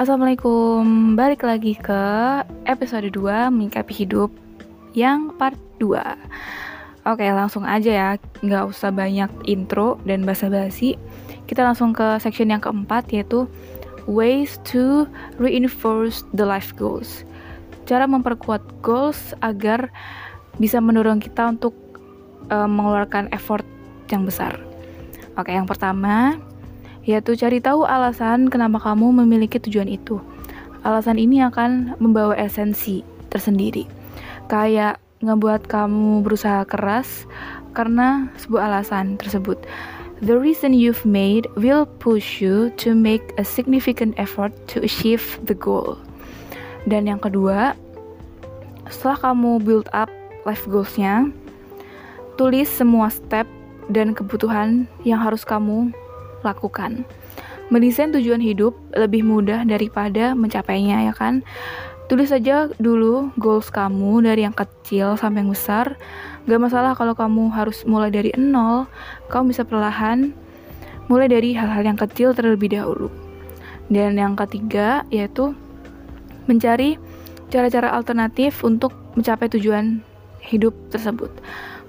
Assalamualaikum, balik lagi ke episode 2 Menyikapi Hidup yang part 2 Oke langsung aja ya, nggak usah banyak intro dan basa-basi. Kita langsung ke section yang keempat yaitu Ways to reinforce the life goals. Cara memperkuat goals agar bisa mendorong kita untuk uh, mengeluarkan effort yang besar. Oke yang pertama yaitu cari tahu alasan kenapa kamu memiliki tujuan itu. Alasan ini akan membawa esensi tersendiri. Kayak ngebuat kamu berusaha keras karena sebuah alasan tersebut. The reason you've made will push you to make a significant effort to achieve the goal. Dan yang kedua, setelah kamu build up life goals-nya, tulis semua step dan kebutuhan yang harus kamu lakukan. Mendesain tujuan hidup lebih mudah daripada mencapainya, ya kan? Tulis saja dulu goals kamu dari yang kecil sampai yang besar. Gak masalah kalau kamu harus mulai dari nol, kamu bisa perlahan mulai dari hal-hal yang kecil terlebih dahulu. Dan yang ketiga yaitu mencari cara-cara alternatif untuk mencapai tujuan hidup tersebut.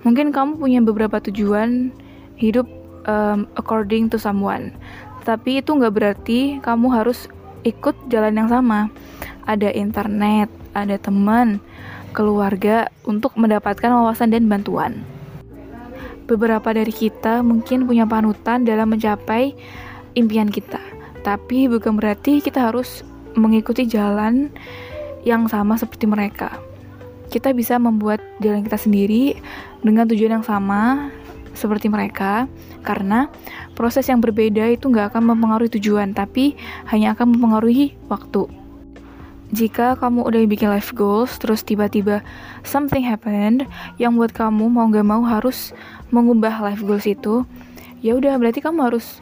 Mungkin kamu punya beberapa tujuan hidup um, according to someone. Tapi itu nggak berarti kamu harus ikut jalan yang sama. Ada internet, ada teman, keluarga untuk mendapatkan wawasan dan bantuan. Beberapa dari kita mungkin punya panutan dalam mencapai impian kita, tapi bukan berarti kita harus mengikuti jalan yang sama seperti mereka. Kita bisa membuat jalan kita sendiri dengan tujuan yang sama seperti mereka karena proses yang berbeda itu nggak akan mempengaruhi tujuan tapi hanya akan mempengaruhi waktu. Jika kamu udah bikin life goals terus tiba-tiba something happened yang buat kamu mau nggak mau harus mengubah life goals itu ya udah berarti kamu harus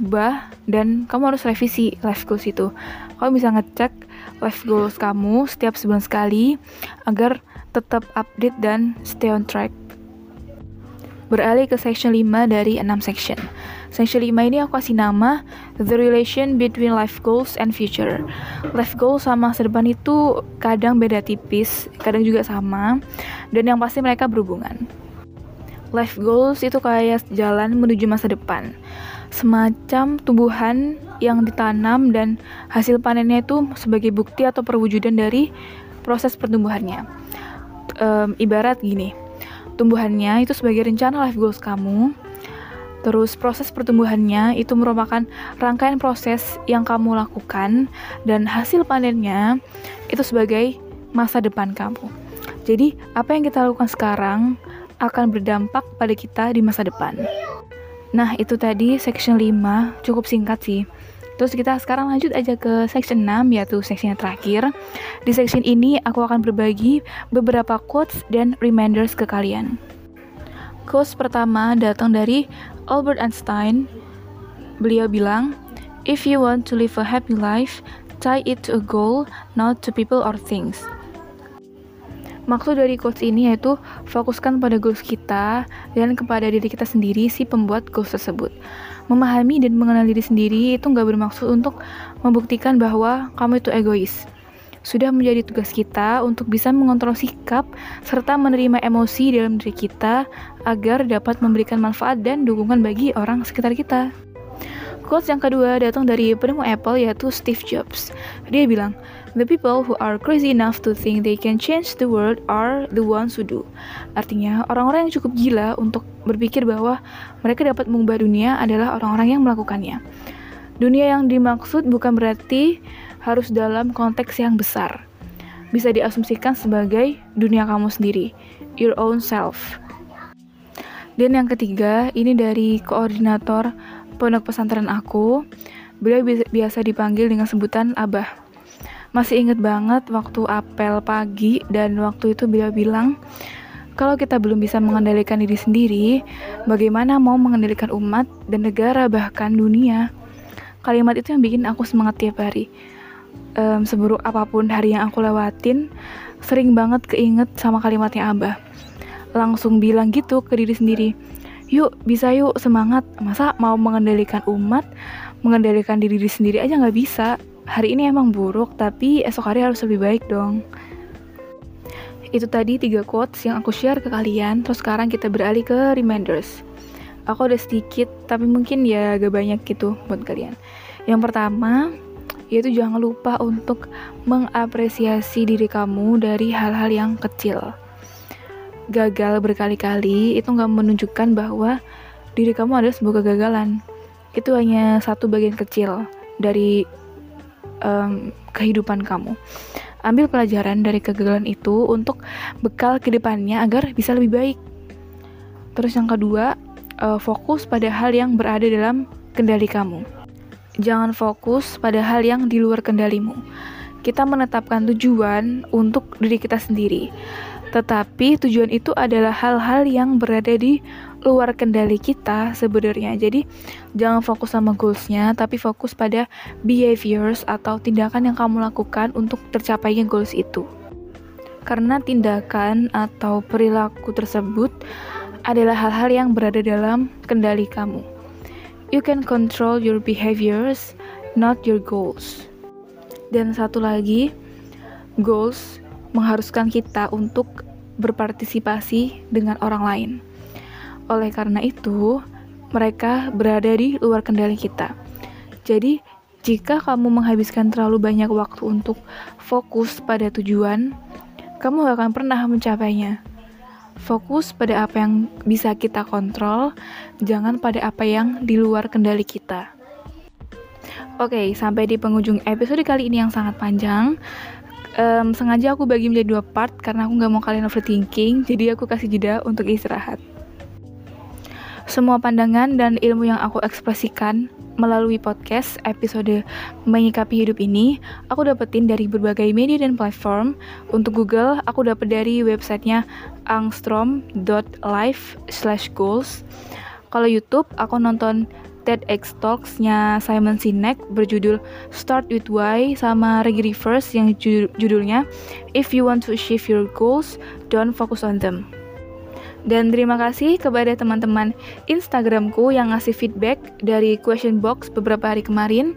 ubah dan kamu harus revisi life goals itu. Kamu bisa ngecek life goals kamu setiap sebulan sekali agar tetap update dan stay on track Beralih ke section 5 dari 6 section. Section 5 ini aku kasih nama The Relation Between Life Goals and Future. Life goals sama masa depan itu kadang beda tipis, kadang juga sama, dan yang pasti mereka berhubungan. Life goals itu kayak jalan menuju masa depan. Semacam tumbuhan yang ditanam dan hasil panennya itu sebagai bukti atau perwujudan dari proses pertumbuhannya. Um, ibarat gini, tumbuhannya itu sebagai rencana life goals kamu. Terus proses pertumbuhannya itu merupakan rangkaian proses yang kamu lakukan dan hasil panennya itu sebagai masa depan kamu. Jadi, apa yang kita lakukan sekarang akan berdampak pada kita di masa depan. Nah, itu tadi section 5, cukup singkat sih. Terus kita sekarang lanjut aja ke section 6 yaitu section yang terakhir. Di section ini aku akan berbagi beberapa quotes dan reminders ke kalian. Quotes pertama datang dari Albert Einstein. Beliau bilang, "If you want to live a happy life, tie it to a goal, not to people or things." Maksud dari quotes ini yaitu fokuskan pada goals kita dan kepada diri kita sendiri si pembuat goals tersebut memahami dan mengenal diri sendiri itu nggak bermaksud untuk membuktikan bahwa kamu itu egois. Sudah menjadi tugas kita untuk bisa mengontrol sikap serta menerima emosi dalam diri kita agar dapat memberikan manfaat dan dukungan bagi orang sekitar kita. Quotes yang kedua datang dari penemu Apple yaitu Steve Jobs. Dia bilang, The people who are crazy enough to think they can change the world are the ones who do. Artinya, orang-orang yang cukup gila untuk berpikir bahwa mereka dapat mengubah dunia adalah orang-orang yang melakukannya. Dunia yang dimaksud bukan berarti harus dalam konteks yang besar. Bisa diasumsikan sebagai dunia kamu sendiri, your own self. Dan yang ketiga, ini dari koordinator pondok pesantren aku. Beliau biasa dipanggil dengan sebutan Abah masih inget banget waktu apel pagi dan waktu itu beliau bilang kalau kita belum bisa mengendalikan diri sendiri, bagaimana mau mengendalikan umat dan negara bahkan dunia? Kalimat itu yang bikin aku semangat tiap hari. Um, seburuk apa pun hari yang aku lewatin, sering banget keinget sama kalimatnya Abah. Langsung bilang gitu ke diri sendiri, yuk bisa yuk semangat. Masa mau mengendalikan umat, mengendalikan diri, diri sendiri aja nggak bisa hari ini emang buruk, tapi esok hari harus lebih baik dong. Itu tadi tiga quotes yang aku share ke kalian, terus sekarang kita beralih ke reminders. Aku ada sedikit, tapi mungkin ya agak banyak gitu buat kalian. Yang pertama, yaitu jangan lupa untuk mengapresiasi diri kamu dari hal-hal yang kecil. Gagal berkali-kali itu nggak menunjukkan bahwa diri kamu adalah sebuah kegagalan. Itu hanya satu bagian kecil dari um, kehidupan kamu. Ambil pelajaran dari kegagalan itu untuk bekal ke depannya agar bisa lebih baik. Terus yang kedua, uh, fokus pada hal yang berada dalam kendali kamu. Jangan fokus pada hal yang di luar kendalimu. Kita menetapkan tujuan untuk diri kita sendiri. Tetapi tujuan itu adalah hal-hal yang berada di luar kendali kita sebenarnya. Jadi jangan fokus sama goalsnya, tapi fokus pada behaviors atau tindakan yang kamu lakukan untuk tercapainya goals itu. Karena tindakan atau perilaku tersebut adalah hal-hal yang berada dalam kendali kamu. You can control your behaviors, not your goals. Dan satu lagi, goals mengharuskan kita untuk berpartisipasi dengan orang lain. Oleh karena itu, mereka berada di luar kendali kita. Jadi, jika kamu menghabiskan terlalu banyak waktu untuk fokus pada tujuan, kamu gak akan pernah mencapainya. Fokus pada apa yang bisa kita kontrol, jangan pada apa yang di luar kendali kita. Oke, sampai di penghujung episode kali ini yang sangat panjang. Um, sengaja aku bagi menjadi dua part karena aku nggak mau kalian overthinking, jadi aku kasih jeda untuk istirahat. Semua pandangan dan ilmu yang aku ekspresikan melalui podcast episode menyikapi hidup ini, aku dapetin dari berbagai media dan platform. Untuk Google, aku dapat dari websitenya angstrom.life/goals. Kalau YouTube, aku nonton TEDx Talks-nya Simon Sinek berjudul Start With Why sama Reggie Rivers yang judulnya If You Want To Achieve Your Goals, Don't Focus On Them. Dan terima kasih kepada teman-teman Instagramku yang ngasih feedback dari question box beberapa hari kemarin.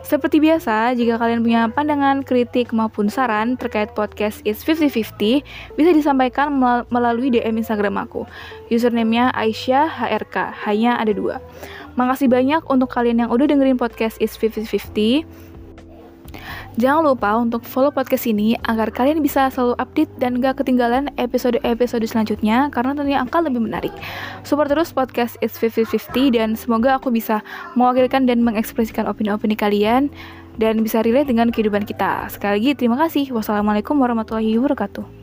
Seperti biasa, jika kalian punya pandangan, kritik, maupun saran terkait podcast It's 50-50, bisa disampaikan melalui DM Instagram aku. Username-nya Aisyah HRK, hanya ada dua. Makasih banyak untuk kalian yang udah dengerin podcast It's 50-50. Jangan lupa untuk follow podcast ini agar kalian bisa selalu update dan gak ketinggalan episode-episode selanjutnya karena tentunya akan lebih menarik. Support terus podcast It's 50-50 dan semoga aku bisa mewakilkan dan mengekspresikan opini-opini kalian dan bisa relate dengan kehidupan kita. Sekali lagi terima kasih. Wassalamualaikum warahmatullahi wabarakatuh.